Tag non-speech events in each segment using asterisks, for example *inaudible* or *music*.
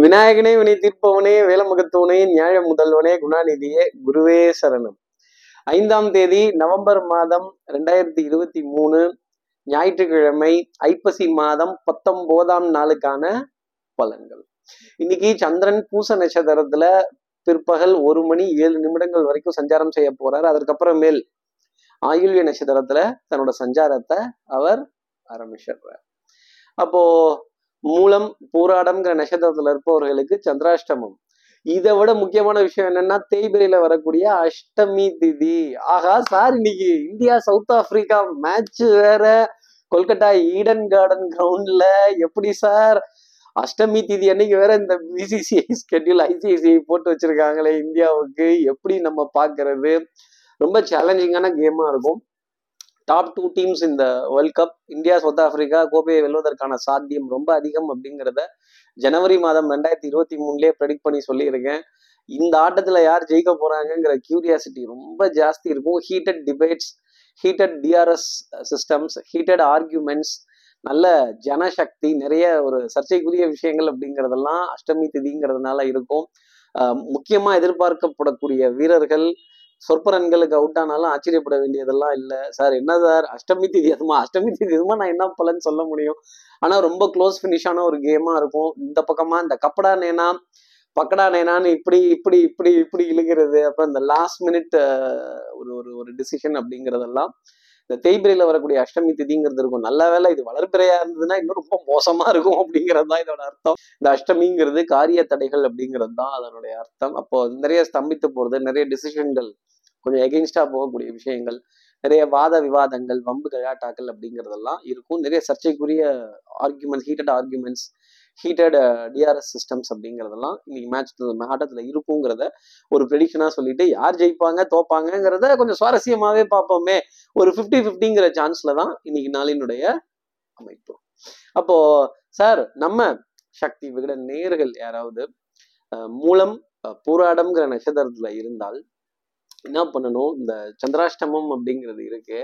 விநாயகனே வினை தீர்ப்பவனே வேலமுகத்தவனே நியாய முதல்வனே குணாநிதியே குருவே சரணம். ஐந்தாம் தேதி நவம்பர் மாதம் ரெண்டாயிரத்தி இருபத்தி மூணு ஞாயிற்றுக்கிழமை ஐப்பசி மாதம் பத்தொன்பதாம் நாளுக்கான பலன்கள். இன்னைக்கு சந்திரன் பூச நட்சத்திரத்துல பிற்பகல் ஒரு மணி ஏழு நிமிடங்கள் வரைக்கும் சஞ்சாரம் செய்ய போறாரு. அதற்கப்புறமேல் ஆயுள்ய நட்சத்திரத்துல தன்னோட சஞ்சாரத்தை அவர் ஆரம்பிச்சிடுறார். அப்போ மூலம் பூராடம்ங்கிற நட்சத்திரத்துல இருப்பவர்களுக்கு சந்திராஷ்டமம். இதை விட முக்கியமான விஷயம் என்னன்னா தேய்பிரையில வரக்கூடிய அஷ்டமி திதி. ஆகா சார் இன்னைக்கு இந்தியா சவுத் ஆப்பிரிக்கா மேட்ச் வேற. கொல்கட்டா ஈடன் கார்டன் கிரவுண்ட்ல. எப்படி சார்? அஷ்டமி திதி அன்னைக்கு வேற இந்த பிசிசிஐ ஸ்கெட்யூல் ஐசிஐசிஐ போட்டு வச்சிருக்காங்களே இந்தியாவுக்கு. எப்படி நம்ம பாக்குறது? ரொம்ப சேலஞ்சிங்கான கேமா இருக்கும். டாப் டூ டீம்ஸ் இந்த world cup India South Africa கோப்பையை வெல்வதற்கான சாத்தியம் ரொம்ப அதிகம் அப்படிங்கிறத ஜனவரி மாதம் ரெண்டாயிரத்தி இருபத்தி மூணுலயே ப்ரெடிக்ட் பண்ணி சொல்லியிருக்கேன். இந்த ஆட்டத்தில் யார் ஜெயிக்க போறாங்கங்கிற கியூரியாசிட்டி ரொம்ப ஜாஸ்தி இருக்கும். Heated debates heated DRS systems heated arguments நல்ல ஜனசக்தி நிறைய ஒரு சர்ச்சைக்குரிய விஷயங்கள் அப்படிங்கிறதெல்லாம் அஷ்டமி திதிங்கிறதுனால இருக்கும். முக்கியமாக எதிர்பார்க்கப்படக்கூடிய வீரர்கள் சொற்ப ரன்களுக்கு அவுட் ஆனாலும் ஆச்சரியப்பட வேண்டியதெல்லாம் இல்லை. சார் என்ன சார் அஷ்டமி திதி அதுமா? அஷ்டமி திதி அதுமா நான் என்ன பலன்னு சொல்ல முடியும்? ஆனா ரொம்ப க்ளோஸ் ஃபினிஷான ஒரு கேமாக இருக்கும். இந்த பக்கமா இந்த கப்படா நேனா? பக்கடா நேனான்னு இப்படி இப்படி இப்படி இப்படி இழுக்கிறது. அப்புறம் இந்த லாஸ்ட் மினிட் ஒரு ஒரு ஒரு டிசிஷன் அப்படிங்கிறதெல்லாம் இந்த தேய்பிரையில் வரக்கூடிய அஷ்டமி திதிங்கிறது இருக்கும். நல்ல வேலை இது வளர்பிறையா இருந்ததுன்னா இன்னும் ரொம்ப மோசமா இருக்கும் அப்படிங்கிறது தான் இதோட அர்த்தம். இந்த அஷ்டமிங்கிறது காரிய தடைகள் அப்படிங்கிறது தான் அதனுடைய அர்த்தம். அப்போ நிறைய ஸ்தம்பித்து போறது நிறைய டிசிஷன்கள் கொஞ்சம் எகெயின்ஸ்டா போகக்கூடிய விஷயங்கள் நிறைய வாத விவாதங்கள் வம்பு கலாட்டாக்கள் அப்படிங்கிறதெல்லாம் இருக்கும். நிறைய சர்ச்சைக்குரிய arguments heated arguments heated DRS systems அப்படிங்கிறதெல்லாம் இன்னைக்கு மேட்ச் ஆட்டத்தில் இருக்குங்கிறத ஒரு ப்ரெடிக்ஷனாக சொல்லிட்டு யார் ஜெயிப்பாங்க தோப்பாங்கங்கிறத கொஞ்சம் சுவாரஸ்யமாகவே பார்ப்போமே. ஒரு ஃபிஃப்டி ஃபிஃப்டிங்கிற சான்ஸில் தான் இன்னைக்கு நாளினுடைய அமைப்பு. அப்போ சார் நம்ம சக்தி விகட நேர்கள் யாராவது மூலம் அஹ், பூராடம்ங்கிற நட்சத்திரத்துல இருந்தால் என்ன பண்ணணும்? இந்த சந்திராஷ்டமம் அப்படிங்கிறது இருக்கு.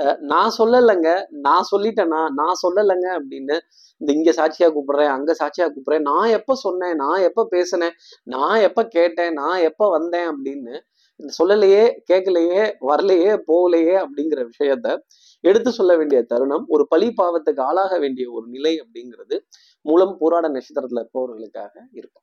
அஹ் நான் சொல்லலைங்க. நான் சொல்லிட்டேனா? நான் சொல்லலைங்க அப்படின்னு இந்த இங்க சாட்சியா கூப்பிடுறேன் அங்க சாட்சியா கூப்பிடுறேன் நான் எப்ப சொன்னேன் நான் எப்ப பேசினேன் நான் எப்ப கேட்டேன் நான் எப்ப வந்தேன் அப்படின்னு இந்த சொல்லலையே கேட்கலையே வரலையே போகலையே அப்படிங்கிற விஷயத்த எடுத்து சொல்ல வேண்டிய தருணம் ஒரு பழி பாவத்துக்கு ஆளாக வேண்டிய ஒரு நிலை அப்படிங்கிறது மூலம் போராட நட்சத்திரத்துல இருப்பவர்களுக்காக இருக்கும்.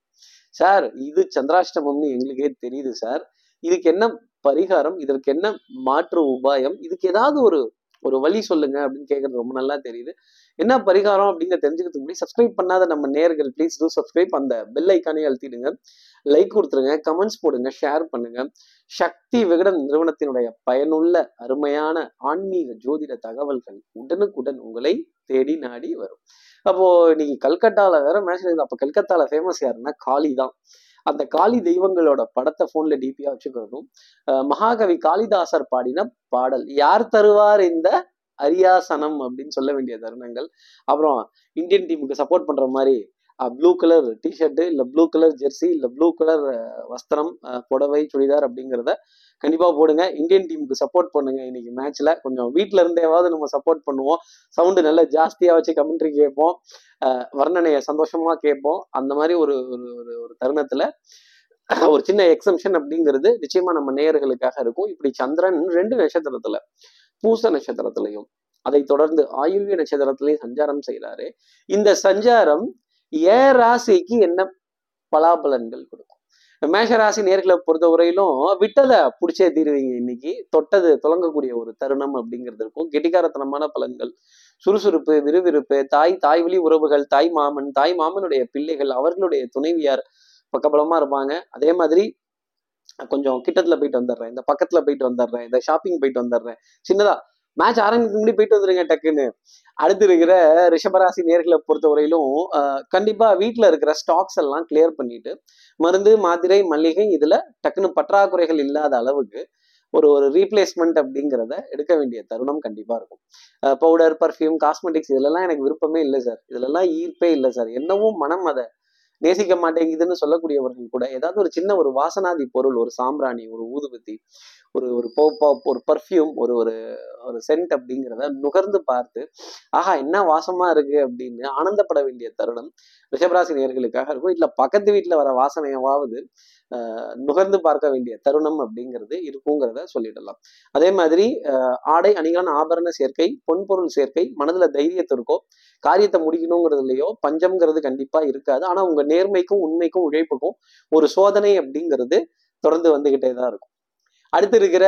சார் இது சந்திராஷ்டமம்னு எங்களுக்கே தெரியுது சார். இதுக்கு என்ன பரிகாரம் இதற்கு என்ன மாற்று உபாயம் இதுக்கு ஏதாவது ஒரு ஒரு வழி சொல்லுங்க அப்படின்னு கேட்கறது ரொம்ப நல்லா தெரியுது. என்ன பரிகாரம் அப்படிங்கிற தெரிஞ்சுக்கிறதுக்கு முன்னாடி சப்ஸ்கிரைப் பண்ணாத நம்ம நேர்கள் ப்ளீஸ் டூ சப்ஸ்கிரைப் அந்த பெல் ஐக்கானே அழுத்திடுங்க. லைக் கொடுத்துருங்க கமெண்ட்ஸ் போடுங்க ஷேர் பண்ணுங்க. சக்தி விகடன் நிறுவனத்தினுடைய பயனுள்ள அருமையான ஆன்மீக ஜோதிட தகவல்கள் உடனுக்குடன் உங்களை தேடி நாடி வரும். அப்போ இன்னைக்கு கல்கட்டால வேற மேட்ச் அப்ப அப்போ கல்கத்தால ஃபேமஸ் யாருன்னா காளி தான் அந்த காளி தெய்வங்களோட படத்தை போன்ல டிபியா வச்சுக்கிறதும் அஹ் மகாகவி காளிதாசர் பாடின பாடல் யார் தருவார் இந்த அரியாசனம்? அப்படின்னு சொல்ல வேண்டிய தருணங்கள். அப்புறம் இந்தியன் டீமுக்கு சப்போர்ட் பண்ற மாதிரி ப்ளூ கலர் டிஷர்ட் இல்லை ப்ளூ கலர் ஜெர்சி இல்லை ப்ளூ கலர் வஸ்திரம் புடவை சுடிதார் அப்படிங்கிறத கண்டிப்பாக போடுங்க. இந்தியன் டீமுக்கு சப்போர்ட் பண்ணுங்க இன்னைக்கு மேட்ச்ல கொஞ்சம் வீட்டில இருந்தேவாவது நம்ம சப்போர்ட் பண்ணுவோம். சவுண்டு நல்லா ஜாஸ்தியாக வச்சு கமெண்ட்ரி கேட்போம். வர்ணனையை சந்தோஷமா கேட்போம். அந்த மாதிரி ஒரு ஒரு ஒரு ஒரு தருணத்துல ஒரு சின்ன எக்ஸம்ஷன் அப்படிங்கிறது நிச்சயமா நம்ம நேயர்களுக்காக இருக்கும். இப்படி சந்திரன் ரெண்டு நட்சத்திரத்துல பூச நட்சத்திரத்திலையும் அதை தொடர்ந்து ஆயுள்ய நட்சத்திரத்திலையும் சஞ்சாரம் செய்கிறாரு இந்த சஞ்சாரம் ஏ ராசிக்கு என்ன பலாபலன்கள் கொடுக்கும்? மேஷ ராசி நேர்களை பொறுத்த வரையிலும் விட்டதை பிடிச்சே தீருவீங்க இன்னைக்கு. தொட்டது தொடங்கக்கூடிய ஒரு தருணம் அப்படிங்கிறது இருக்கும். கெட்டிக்காரத்தனமான பலன்கள் சுறுசுறுப்பு விறுவிறுப்பு தாய் தாய் வழி உறவுகள் தாய் மாமன் தாய் மாமனுடைய பிள்ளைகள் அவர்களுடைய துணைவியார் பக்கபலமா இருப்பாங்க. அதே மாதிரி கொஞ்சம் கிட்டத்துல போயிட்டு வந்துடுறேன். இந்த பக்கத்துல போயிட்டு வந்துடுறேன். இந்த ஷாப்பிங் போயிட்டு வந்துடுறேன். சின்னதா மேட்ச் ஆரம்பிக்கு முன்னாடி போயிட்டு வந்துருங்க டக்குன்னு. அடுத்து இருக்கிற ரிஷபராசி நேர்களை பொறுத்தவரையிலும் ஆஹ், கண்டிப்பா வீட்ல இருக்கிற ஸ்டாக்ஸ் எல்லாம் கிளியர் பண்ணிட்டு மருந்து மாத்திரை மல்லிகை இதுல டக்குன்னு பற்றாக்குறைகள் இல்லாத அளவுக்கு ஒரு ஒரு ரீப்ளேஸ்மெண்ட் அப்படிங்கிறத எடுக்க வேண்டிய தருணம் கண்டிப்பாக இருக்கும். பவுடர் பர்ஃப்யூம் காஸ்மெட்டிக்ஸ் இதுலலாம் எனக்கு விருப்பமே இல்லை சார் இதுலலாம் ஈர்ப்பே இல்லை சார் என்னவும் மனம் அதை நேசிக்க மாட்டேங்குதுன்னு சொல்லக்கூடியவர்கள் கூட ஏதாவது ஒரு சின்ன ஒரு வாசனாதி பொருள் ஒரு சாம்பிராணி ஒரு ஊதுபத்தி ஒரு ஒரு போ- ஒரு பர்ஃப்யூம் ஒரு ஒரு ஒரு சென்ட் அப்படிங்கிறத நுகர்ந்து பார்த்து ஆஹா என்ன வாசமா இருக்கு? அப்படின்னு ஆனந்தப்பட வேண்டிய தருணம் ரிஷபராசி நேர்களுக்காக இருக்கும். இல்ல பக்கத்து வீட்டுல வர வாசனையாவது ஆஹ் நுகர்ந்து பார்க்க வேண்டிய தருணம் அப்படிங்கிறது இருக்குங்கிறத சொல்லிடலாம். அதே மாதிரி ஆஹ் ஆடை அணிகளான ஆபரண சேர்க்கை பொன்பொருள் சேர்க்கை மனதுல தைரியத்திற்கோ காரியத்தை முடிக்கணுங்கிறதுலையோ பஞ்சம்ங்கிறது கண்டிப்பா இருக்காது. ஆனா உங்க நேர்மைக்கும் உண்மைக்கும் உழைப்புக்கும் ஒரு சோதனை அப்படிங்கிறது தொடர்ந்து வந்துகிட்டே தான் இருக்கும். அடுத்து இருக்கிற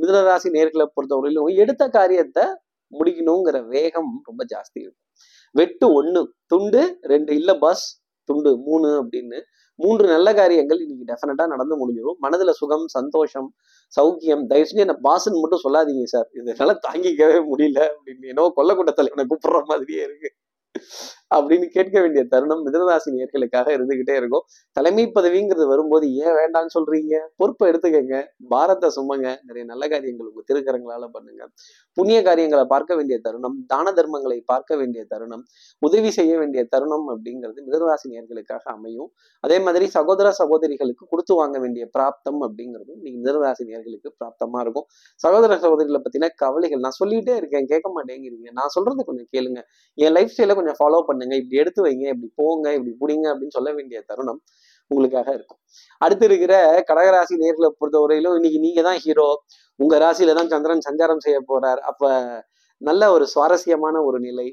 மிதனராசி நேர்களை பொறுத்தவரையிலும் எடுத்த காரியத்தை முடிக்கணுங்கிற வேகம் ரொம்ப ஜாஸ்தி இருக்கும். வெட்டு ஒண்ணு துண்டு ரெண்டு இல்ல பஸ் துண்டு மூணு அப்படின்னு மூன்று நல்ல காரியங்கள் இன்னைக்கு டெஃபினட்டா நடந்து முடிஞ்சிடும். மனதுல சுகம் சந்தோஷம் சௌக்கியம் தயவு செஞ்சு என்ன பாசன் மட்டும் சொல்லாதீங்க சார் இதனால தாங்கிக்கவே முடியல அப்படின்னு என்னவோ கொல்லக்கூட்டத்தில் தலைவனை கூப்பிடுற மாதிரியே இருக்கு. அப்படின்னு கேட்க வேண்டிய தருணம் மிதனராசி நேர்களுக்காக இருந்துகிட்டே இருக்கும். தலைமை பதவிங்கிறது வரும்போது ஏன் வேண்டாம்னு சொல்றீங்க? பொறுப்பை எடுத்துக்கங்க. பாரத்தை சுமங்க. நிறைய நல்ல காரியங்கள் உங்க திருக்கரங்களால பண்ணுங்க. புண்ணிய காரியங்களை பார்க்க வேண்டிய தருணம் தான தர்மங்களை பார்க்க வேண்டிய தருணம் உதவி செய்ய வேண்டிய தருணம் அப்படிங்கிறது மிதனராசி நேர்களுக்காக அமையும். அதே மாதிரி சகோதர சகோதரிகளுக்கு கொடுத்து வாங்க வேண்டிய பிராப்தம் அப்படிங்கிறது இன்னைக்கு மிதனராசி நேர்களுக்கு பிராப்தமா இருக்கும். சகோதர சகோதரிகளை பத்தின கவலைகள் நான் சொல்லிட்டே இருக்கேன் கேட்க மாட்டேங்கிறீங்க. நான் சொல்றதை கொஞ்சம் கேளுங்க. என் லைஃப் ஸ்டைல கொஞ்சம் ஃபாலோ பண்ணுங்க இப்படி எடுத்து வைங்க இப்படி போங்க இப்படி புடிங்க அப்படின்னு சொல்ல வேண்டிய தருணம் உங்களுக்காக இருக்கும். அடுத்து இருக்கிற கடகராசி நேர்களை பொறுத்தவரையிலும் இன்னைக்கு நீங்க தான் ஹீரோ உங்க ராசியில தான் சந்திரன் சஞ்சாரம் செய்ய போறார். அப்ப நல்ல ஒரு சுவாரஸ்யமான ஒரு நிலை.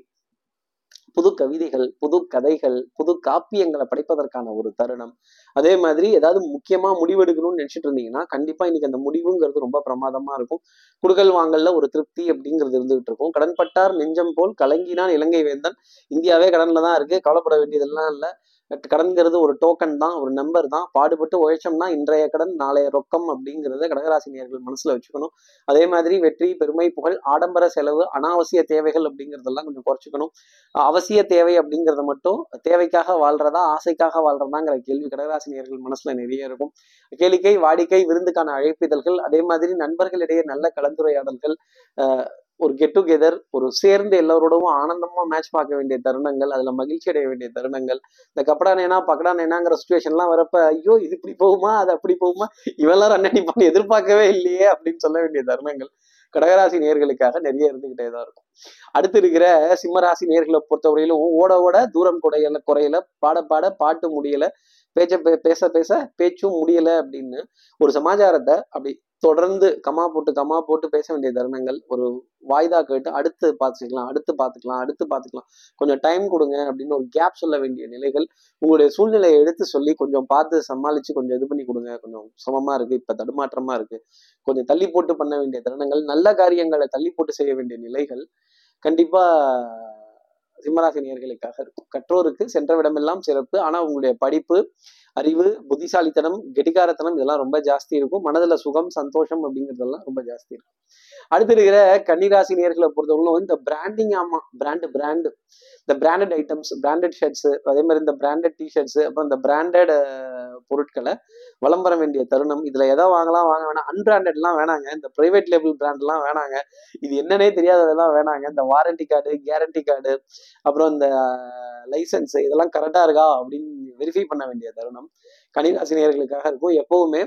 புது கவிதைகள் புது கதைகள் புது காப்பியங்களை படைப்பதற்கான ஒரு தருணம். அதே மாதிரி ஏதாவது முக்கியமா முடிவெடுக்கணும்னு நினைச்சிட்டு இருந்தீங்கன்னா கண்டிப்பா இன்னைக்கு அந்த முடிவுங்கிறது ரொம்ப பிரமாதமா இருக்கும். குடுகல் வாங்கல்ல ஒரு திருப்தி அப்படிங்கிறது இருந்துகிட்டு இருக்கும். கடன்பட்டார் நெஞ்சம் போல் கலங்கினான் இலங்கை வேந்தன். இந்தியாவே கடன்ல தான் இருக்கு. கவலைப்பட வேண்டியதெல்லாம் இல்லை. கடன்கிறது ஒரு டோக்கன் தான் ஒரு நம்பர் தான். பாடுபட்டு உழைச்சோம்னா இன்றைய கடன் நாளைய ரொக்கம் அப்படிங்கிறத கடகராசினியர்கள் மனசுல வச்சுக்கணும். அதே மாதிரி வெற்றி பெருமை புகழ் ஆடம்பர செலவு அனாவசிய தேவைகள் அப்படிங்கிறதெல்லாம் கொஞ்சம் குறைச்சிக்கணும். அவசிய தேவை அப்படிங்கிறத மட்டும் தேவைக்காக வாழ்றதா ஆசைக்காக வாழ்றதாங்கிற கேள்வி கடகராசினியர்கள் மனசுல நிறைய இருக்கும். கேளிக்கை வாடிக்கை விருந்துக்கான அழைப்பிதழ்கள் அதே மாதிரி நண்பர்களிடையே நல்ல கலந்துரையாடல்கள் ஒரு கெட் டுகெதர் ஒரு சேர்ந்து எல்லாரோடவும் ஆனந்தமா மேட்ச் பார்க்க வேண்டிய தருணங்கள் அதுல மகிழ்ச்சி அடைய வேண்டிய தருணங்கள். இந்த கப்படா நேனா பக்கடா நேனாங்கிற சுச்சுவேஷன்லாம் வரப்ப ஐயோ இது இப்படி போகுமா அது அப்படி போகுமா? இவெல்லாம் ரன் அடிப்பான்னு எதிர்பார்க்கவே இல்லையே அப்படின்னு சொல்ல வேண்டிய தருணங்கள். கடகராசி நேர்களுக்காக நிறைய இருந்துகிட்டே தான் இருக்கும். அடுத்து இருக்கிற சிம்மராசி நேர்களை பொறுத்தவரையிலும் ஓட ஓட தூரம் குறையல குறையல பாட பாட பாட்டு முடியல பேச்ச பே- பேச பேச பேச்சும் முடியல அப்படின்னு ஒரு சமாச்சாரத்தை அப்படி தொடர்ந்து கமா போட்டு கமா போட்டு பேச வேண்டிய தருணங்கள். ஒரு வாய்தா கேட்டு அடுத்து பார்த்துக்கலாம் அடுத்து பார்த்துக்கலாம் அடுத்து பார்த்துக்கலாம். கொஞ்சம் டைம் கொடுங்க அப்படின்னு ஒரு கேப் சொல்ல வேண்டிய நிலைகள் உங்களுடைய சூழ்நிலையை எடுத்து சொல்லி கொஞ்சம் பார்த்து சமாளித்து கொஞ்சம் இது பண்ணி கொடுங்க. கொஞ்சம் சமமாக இருக்குது இப்போ தடுமாற்றமாக இருக்குது கொஞ்சம் தள்ளி போட்டு பண்ண வேண்டிய தருணங்கள் நல்ல காரியங்களை தள்ளி போட்டு செய்ய வேண்டிய நிலைகள் கண்டிப்பாக சிம்மராசினியர்களுக்காக இருக்கும். கற்றோருக்கு சென்ற விடமெல்லாம் சிறப்பு. ஆனா உங்களுடைய படிப்பு அறிவு புத்திசாலித்தனம் கெட்டிகாரத்தனம் இதெல்லாம் ரொம்ப ஜாஸ்தி இருக்கும். மனதுல சுகம் சந்தோஷம் அப்படிங்கிறதெல்லாம் ரொம்ப ஜாஸ்தி இருக்கும். அடுத்து இருக்கிற கன்னிராசி நேர்களை பொறுத்தவரைக்கும் இந்த பிராண்டிங் ஆமா பிராண்டு பிராண்டு இந்த பிராண்டட் ஐட்டம்ஸ் பிராண்டட் ஷர்ட்ஸ் அதே மாதிரி இந்த பிராண்டட் டிஷர்ட்ஸ் அப்புறம் இந்த பிராண்டட் பொருட்களை வலம் வர வேண்டிய தருணம் இதுல எதை வாங்கலாம் வாங்க வேணாம் அன்பிராண்டட்லாம் வேணாங்க. இந்த பிரைவேட் லேபிள் பிராண்ட்லாம் வேணாங்க. இது என்னன்னே தெரியாததெல்லாம் வேணாங்க. இந்த வாரண்டி கார்டு கேரண்டி கார்டு அப்புறம் இந்த லைசன்ஸ் இதெல்லாம் கரெக்டா இருக்கா அப்படின்னு வெரிஃபை பண்ண வேண்டிய தருணம். கன்னிராசினியர்களுக்காக இருக்கும். எப்பவுமே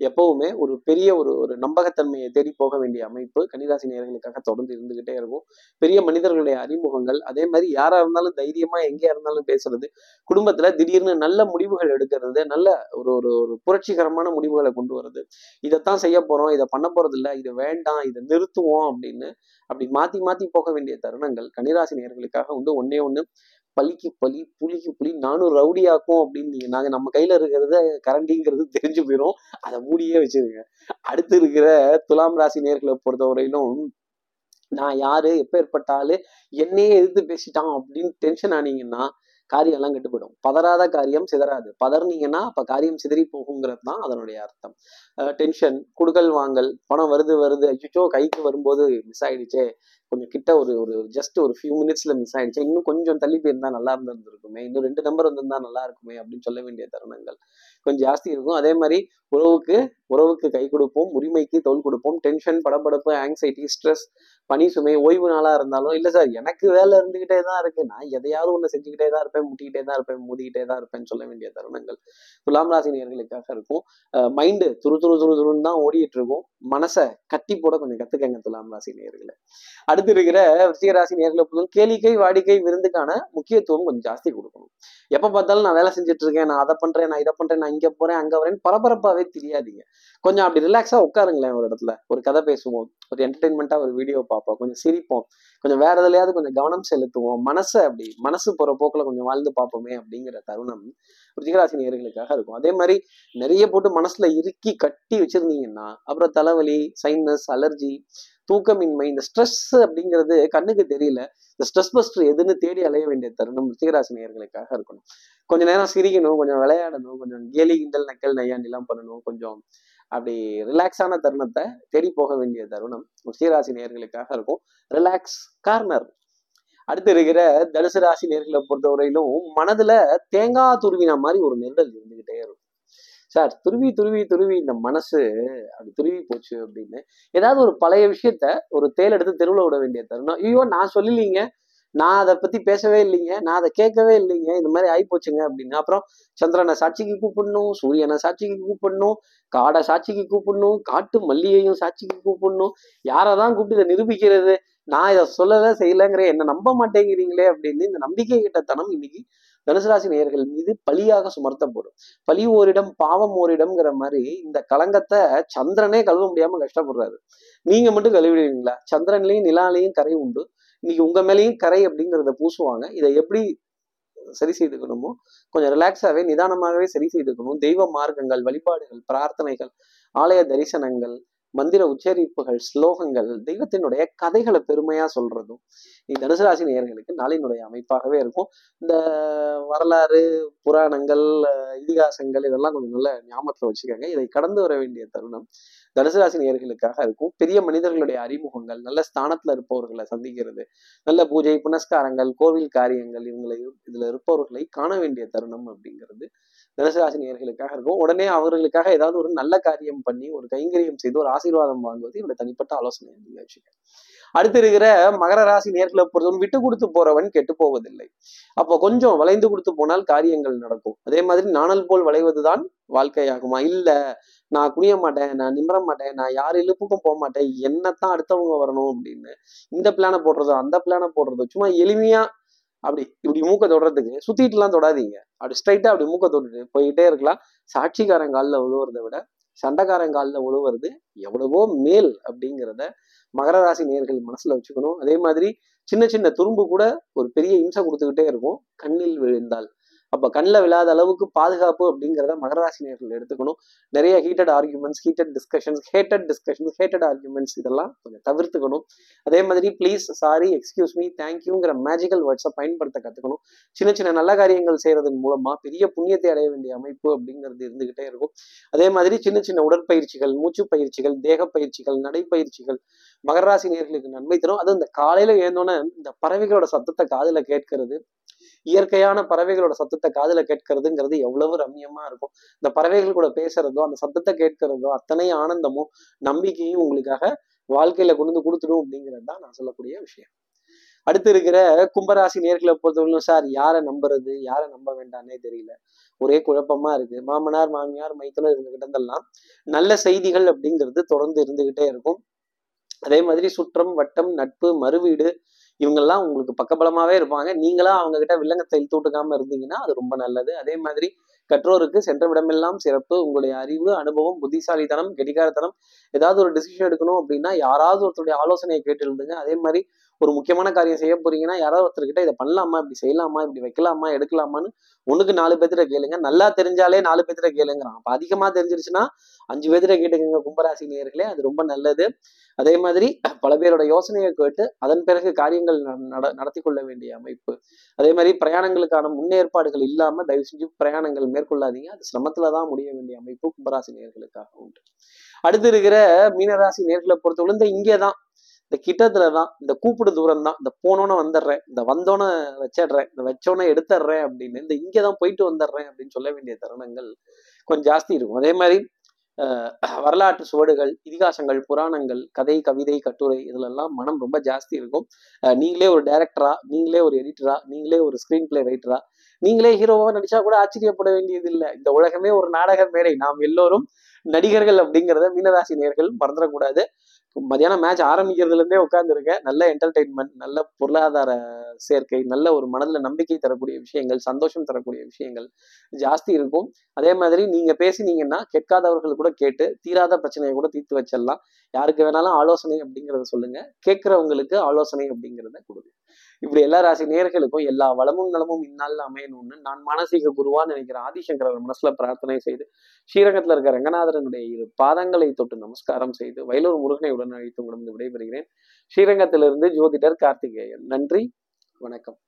எப்பவுமே ஒரு பெரிய ஒரு ஒரு நம்பகத்தன்மையை தேடி போக வேண்டிய அமைப்பு கன்னிராசி நேர்களுக்காக தொடர்ந்து இருந்துகிட்டே இருக்கும். பெரிய மனிதர்களுடைய அறிமுகங்கள் அதே மாதிரி யாரா இருந்தாலும் தைரியமா எங்கேயா இருந்தாலும் பேசுறது குடும்பத்துல திடீர்னு நல்ல முடிவுகள் எடுக்கிறது நல்ல ஒரு ஒரு ஒரு புரட்சிகரமான முடிவுகளை கொண்டு வர்றது. இதைத்தான் செய்ய போறோம் இதை பண்ண போறது இல்ல இது வேண்டாம் இதை நிறுத்துவோம் அப்படின்னு அப்படி மாத்தி மாத்தி போக வேண்டிய தருணங்கள் கன்னிராசி நேர்களுக்காக உண்டு. ஒன்னே ஒண்ணு பலிக்கு பலி புலிக்கு புலி நானும் ரவுடியாக்கும் அப்படின்னு நாங்கள் நாங்க நம்ம கையில இருக்கிறத கரண்டிங்கிறது *laughs* தெரிஞ்சு போயிடும் அதை மூடியே வச்சிருங்க. அடுத்து இருக்கிற துலாம் ராசி நேர்களை பொறுத்தவரையிலும் நான் யாரு எப்பேற்பட்ட ஆளு என்னையே எதிர்த்து பேசிட்டான் அப்படின்னு டென்ஷன் ஆனீங்கன்னா காரியம் எல்லாம் கெட்டு போயிடும். பதறாத காரியம் சிதறாது. பதறினீங்கன்னா அப்ப காரியம் சிதறி போகுங்கிறது தான் அதனுடைய அர்த்தம். டென்ஷன் குடுக்கல் வாங்கல் பணம் வருது வருது அச்சோ கைக்கு வரும்போது மிஸ் ஆயிடுச்சே கொஞ்சம் கிட்ட ஒரு ஒரு ஜஸ்ட் ஒரு ஃபியூ மினிட்ஸ்ல மிஸ் ஆயிடுச்சு. இன்னும் கொஞ்சம் தள்ளி போயிருந்தா நல்லா இருந்திருந்திருக்குமே. இன்னும் ரெண்டு நம்பர் வந்திருந்தா நல்லா இருக்குமே அப்படின்னு சொல்ல வேண்டிய தருணங்கள் கொஞ்சம் ஜாஸ்தி இருக்கும். அதே மாதிரி உறவுக்கு உறவுக்கு கை கொடுப்போம் உரிமைக்கு தோல் கொடுப்போம் டென்ஷன் படபடப்பு ஆங்ஸைட்டி ஸ்ட்ரெஸ் பனி சுமை ஓய்வு நாளா இருந்தாலும் இல்லை சார் எனக்கு வேலை இருந்துகிட்டே தான் இருக்கு. நான் எதையாவது ஒண்ணு செஞ்சுக்கிட்டே தான் இருப்பேன் முட்டிக்கிட்டே தான் இருப்பேன் மோதிக்கிட்டே தான் இருப்பேன்னு சொல்ல வேண்டிய தருணங்கள். துலாம் ராசி நேர்களுக்காக இருக்கும். மைண்டு துரு துரு துரு துருன்னு தான் ஓடிட்டு இருக்கும் மனசை கட்டி போட கொஞ்சம் கத்துக்கங்க துலாம் ராசி நேர்களை அடுத்து இருக்கிற விருச்சிகராசி நேர்களை பொறுத்தவரை கேளிக்கை வாடிக்கை விருந்துக்கான முக்கியத்துவம் கொஞ்சம் ஜாஸ்தி கொடுக்கணும். எப்போ பார்த்தாலும் நான் வேலை செஞ்சுட்டு இருக்கேன் நான் அதை பண்றேன் நான் இதை பண்றேன் நான் இங்க போறேன் அங்க வரேன் பரபரப்பாவே தெரியாதீங்க. கொஞ்சம் அப்படி ரிலாக்ஸா உட்காருங்களேன் ஒரு இடத்துல. ஒரு கதை பேசுவோம். ஒரு என்டர்டைன்மெண்ட்டா ஒரு வீடியோ பார்ப்போம். கொஞ்சம் சிரிப்போம். கொஞ்சம் வேற எதுலையாவது கொஞ்சம் கவனம் செலுத்துவோம். மனசை அப்படி மனசு போற போக்கில் கொஞ்சம் வாழ்ந்து பார்ப்போமே அப்படிங்கிற தருணம் ருச்சிகராசி நேர்களுக்காக இருக்கும். அதே மாதிரி நிறைய போட்டு மனசுல இறுக்கி கட்டி வச்சிருந்தீங்கன்னா அப்புறம் தலைவலி சைனஸ் அலர்ஜி தூக்கமின்மை இந்த ஸ்ட்ரெஸ் அப்படிங்கிறது கண்ணுக்கு தெரியல. இந்த ஸ்ட்ரெஸ் பஸ்டர் எதுன்னு தேடி அலைய வேண்டிய தருணம் ருச்சிகராசி நேர்களுக்காக இருக்கணும். கொஞ்ச நேரம் சிரிக்கணும் கொஞ்சம் விளையாடணும் கொஞ்சம் கேலி கிண்டல் நக்கல் நையாண்டிலாம் பண்ணணும். கொஞ்சம் அப்படி ரிலாக்ஸான தருணத்தை தேடி போக வேண்டிய தருணம் ரிஷிகராசி நேர்களுக்காக இருக்கும். ரிலாக்ஸ் கார்னர் அடுத்து இருக்கிற தனுசு ராசி நேர்களை பொறுத்தவரையிலும் மனதுல தேங்காய் துருவினா மாதிரி ஒரு நெருடல் இருந்துகிட்டே இருக்கும். சார் துருவி துருவி துருவி இந்த மனசு அப்படி துருவி போச்சு அப்படின்னு. ஏதாவது ஒரு பழைய விஷயத்த ஒரு தேல் எடுத்து தெருவில் விட வேண்டிய தருணம். ஐயோ நான் சொல்லலீங்க. நான் அதை பத்தி பேசவே இல்லைங்க. நான் அதை கேட்கவே இல்லைங்க. இந்த மாதிரி ஆயிப்போச்சுங்க அப்படின்னு. அப்புறம் சந்திரனை சாட்சிக்கு கூப்பிடணும் சூரியனை சாட்சிக்கு கூப்பிடணும் காடை சாட்சிக்கு கூப்பிடணும் காட்டு மல்லியையும் சாட்சிக்கு கூப்பிடணும். யாரதான் கூப்பிட்டு இதை நிரூபிக்கிறது? நான் இதை சொல்லவே செய்யலைங்கிற என்ன நம்ப மாட்டேங்கிறீங்களே அப்படின்னு இந்த நம்பிக்கை கிட்ட தனம் இன்னைக்கு தனுசு ராசி நேயர்கள் மீது பழியாக சுமர்த்தப்படும் பழி ஓரிடம் பாவம் ஓரிடம்ங்கிற மாதிரி இந்த களங்கத்தை சந்திரனே கழுவ முடியாம கஷ்டப்படுறாரு. நீங்க மட்டும் கழுவிடுவீங்களா? சந்திரன்லயும் நிலாலையும் கரை உண்டு. இன்னைக்கு உங்க மேலேயும் கரை அப்படிங்கிறத பூசுவாங்க. இதை எப்படி சரி செய்துக்கணுமோ கொஞ்சம் ரிலாக்ஸாவே நிதானமாகவே சரி செய்துக்கணும். தெய்வ மார்க்கங்கள் வழிபாடுகள் பிரார்த்தனைகள் ஆலய தரிசனங்கள் மந்திர உச்சரிப்புகள் ஸ்லோகங்கள் தெய்வத்தினுடைய கதைகளை பெருமையா சொல்றதும் இந்த தனுசு ராசி நேயர்களுக்கு நாளினுடைய அமைப்பாகவே இருக்கும். இந்த வரலாறு புராணங்கள் இதிகாசங்கள் இதெல்லாம் கொஞ்சம் நல்ல ஞாபகத்துல வச்சுக்கோங்க. இதை கடந்து வர வேண்டிய தருணம் தனுசு ராசி நேயர்களுக்காக இருக்கும். பெரிய மனிதர்களுடைய அறிமுகங்கள் நல்ல ஸ்தானத்துல இருப்பவர்களை சந்திக்கிறது நல்ல பூஜை புனஸ்காரங்கள் கோவில் காரியங்கள் இவங்களை இதுல இருப்பவர்களை காண வேண்டிய தருணம் அப்படிங்கிறது தனுசு ராசி நேயர்களுக்காக இருக்கும். உடனே அவர்களுக்காக ஏதாவது ஒரு நல்ல காரியம் பண்ணி ஒரு கைங்கரியம் செய்து ஒரு ஆசீர்வாதம் வாங்குவது என்னோட தனிப்பட்ட ஆலோசனை அப்படின்னு வச்சுக்கேன் அடுத்து இருக்கிற மகர ராசி நேர்களை பொறுத்தவரை விட்டு கொடுத்து போறவன் கெட்டு போவதில்லை. அப்போ கொஞ்சம் வளைந்து கொடுத்து போனால் காரியங்கள் நடக்கும். அதே மாதிரி நாணல் போல் வளைவதுதான் வாழ்க்கையாகுமா? இல்ல நான் குனிய மாட்டேன் நான் நிமிர மாட்டேன் நான் யார் இழுப்புக்கும் போக மாட்டேன் என்னத்தான் அடுத்தவங்க வரணும் அப்படின்னு. இந்த பிளானை போடுறதோ அந்த பிளானை போடுறதோ சும்மா எளிமையா அப்படி இப்படி மூக்க தொடுறதுக்கு சுத்திட்டுலாம் தொடாதீங்க. அப்படி ஸ்ட்ரைட்டா அப்படி மூக்க தொட்டுட்டு போயிட்டே இருக்கலாம். சாட்சிக்காரன் காலில் விழுவுறதை விட சண்டைக்காரன் காலில் உழுவுறது எவ்வளவோ மேல் அப்படிங்கிறத மகர ராசி நேர்கள் மனசுல வச்சுக்கணும். அதே மாதிரி சின்ன சின்ன துரும்பு கூட ஒரு பெரிய இம்சை கொடுத்துக்கிட்டே இருக்கும். கண்ணில் விழுந்தால். அப்ப கண்ணில் விழாத அளவுக்கு பாதுகாப்பு அப்படிங்கிறத மகராசி நேர்கள் எடுத்துக்கணும். நிறைய heated arguments heated discussions hated discussions hated arguments இதெல்லாம் கொஞ்சம் தவிர்த்துக்கணும். அதே மாதிரி ப்ளீஸ் சாரி எக்ஸ்கியூஸ் மீ தேங்க்யூங்கிற மேஜிக்கல் வேர்ட்ஸை பயன்படுத்த கற்றுக்கணும் சின்ன சின்ன நல்ல காரியங்கள் செய்யறதன் மூலமா பெரிய புண்ணியத்தை அடைய வேண்டிய அமைப்பு அப்படிங்கிறது இருந்துகிட்டே இருக்கும். அதே மாதிரி சின்ன சின்ன உடற்பயிற்சிகள் மூச்சு பயிற்சிகள் தேக பயிற்சிகள் நடைப்பயிற்சிகள் மகர ராசி நேர்களுக்கு நன்மை தரும். அதுவும் இந்த காலையில் ஏந்தோன்னே இந்த பறவைகளோட சத்தத்தை காதில் கேட்கறது இயற்கையான பறவைகளோட சத்தத்தை காதுல கேட்கறதுங்கிறது எவ்வளவு ரம்யமா இருக்கும். இந்த பறவைகள் கூட பேசுறதோ அந்த சத்தத்தை கேட்கறதோ அத்தனை ஆனந்தமும் நம்பிக்கையும் உங்களுக்காக வாழ்க்கையில கொண்டு வந்து கொடுத்துடும் அப்படிங்கிறது தான் நான் சொல்லக்கூடிய விஷயம். அடுத்து இருக்கிற கும்பராசி நேர்களை பொறுத்தவரைக்கும் சார் யாரை நம்புறது யாரை நம்ப வேண்டாம்னே தெரியல. ஒரே குழப்பமா இருக்கு. மாமனார் மாமியார் மைத்தனர் இருந்துகிட்டதெல்லாம் நல்ல செய்திகள் அப்படிங்கிறது தொடர்ந்து இருந்துகிட்டே இருக்கும். அதே மாதிரி சுற்றம் வட்டம் நட்பு மறுவீடு இவங்கெல்லாம் உங்களுக்கு பக்கபலமாவே இருப்பாங்க. நீங்களா அவங்க கிட்ட வில்லங்கத்தை தூட்டுக்காம இருந்தீங்கன்னா அது ரொம்ப நல்லது. அதே மாதிரி கற்றோருக்கு சென்ற விடமெல்லாம் சிறப்பு. உங்களுடைய அறிவு அனுபவம் புத்திசாலித்தனம் கெடிகாரத்தனம் ஏதாவது ஒரு டிசிஷன் எடுக்கணும் அப்படின்னா யாராவது ஒருத்தருடைய ஆலோசனையை கேட்டு இருந்துங்க அதே மாதிரி ஒரு முக்கியமான காரியம் செய்ய போறீங்கன்னா யாராவது ஒருத்தர்கிட்ட இதை பண்ணலாமா? இப்படி செய்யலாமா? இப்படி வைக்கலாமா? எடுக்கலாமான்னு ஒண்ணுக்கு நாலு பேர்த்திட்ட கேளுங்க. நல்லா தெரிஞ்சாலே நாலு பேர்த்திட்ட கேளுங்கிறான். அப்ப அதிகமா தெரிஞ்சிருச்சுன்னா அஞ்சு பேர்த்திட்ட கேட்டுக்கங்க கும்பராசி நேயர்களே அது ரொம்ப நல்லது. அதே மாதிரி பல பேரோட யோசனையை கேட்டு அதன் பிறகு காரியங்கள் நட- நட- நடத்தி கொள்ள வேண்டிய அமைப்பு. அதே மாதிரி பிரயாணங்களுக்கான முன்னேற்பாடுகள் இல்லாம தயவு செஞ்சு பிரயாணங்கள் மேற்கொள்ளாதீங்க. அது சிரமத்துல தான் முடிய வேண்டிய அமைப்பு கும்பராசி நேர்களுக்காக உண்டு. அடுத்து இருக்கிற மீனராசி நேர்களை பொறுத்தவரை இந்த இங்கேதான் இந்த கிட்டத்துல தான் இந்த கூப்பிடு தூரம் தான் இந்த போனோன்னு வந்துடுறேன் இந்த வந்தோன்னே வச்சிடுறேன் இந்த வச்சோன்னே எடுத்துடுறேன் அப்படின்னு இந்த இங்கே தான் போயிட்டு வந்துடுறேன் அப்படின்னு சொல்ல வேண்டிய தருணங்கள் கொஞ்சம் ஜாஸ்தி இருக்கும். அதே மாதிரி வரலாற்று சுவடுகள் இதிகாசங்கள் புராணங்கள் கதை கவிதை கட்டுரை இதுலெல்லாம் மனம் ரொம்ப ஜாஸ்தி இருக்கும். நீங்களே ஒரு டைரக்டரா நீங்களே ஒரு எடிட்டரா நீங்களே ஒரு ஸ்கிரீன் பிளே ரைட்டரா நீங்களே ஹீரோவா நடிச்சா கூட ஆச்சரியப்பட வேண்டியது இல்லை இந்த உலகமே ஒரு நாடக மேடை. நாம் எல்லோரும் நடிகர்கள் அப்படிங்கிறத மீனராசி நேர்கள் மறந்துடக்கூடாது. மதியானம் மேட்ச் ஆரம்பிக்கிறதுல இருந்தே உட்காந்துருக்கேன் நல்ல என்டர்டெயின்மெண்ட் நல்ல பொருளாதார சேர்க்கை நல்ல ஒரு மனதில் நம்பிக்கை தரக்கூடிய விஷயங்கள் சந்தோஷம் தரக்கூடிய விஷயங்கள் ஜாஸ்தி இருக்கும். அதே மாதிரி நீங்க பேசினீங்கன்னா கேட்காதவர்கள் கூட கேட்டு தீராத பிரச்சனையை கூட தீர்த்து வச்சிடலாம். யாருக்கு வேணாலும் ஆலோசனை அப்படிங்கிறத சொல்லுங்க. கேட்குறவங்களுக்கு ஆலோசனை அப்படிங்கிறத கொடுங்க. இப்படி எல்லா ராசி நேர்களுக்கும் எல்லா வளமும் நலமும் இந்நாளில் அமையணும்னு நான் மானசீக குருவான்னு நினைக்கிற ஆதிசங்கரர் மனசுல பிரார்த்தனை செய்து ஸ்ரீரங்கத்தில் இருக்க ரங்கநாதரனுடைய இரு பாதங்களை தொட்டு நமஸ்காரம் செய்து வயலூர் முருகனை உடன் அழைத்து உடம்பு விடைபெறுகிறேன். ஸ்ரீரங்கத்திலிருந்து ஜோதிடர் கார்த்திகேயன். நன்றி வணக்கம்.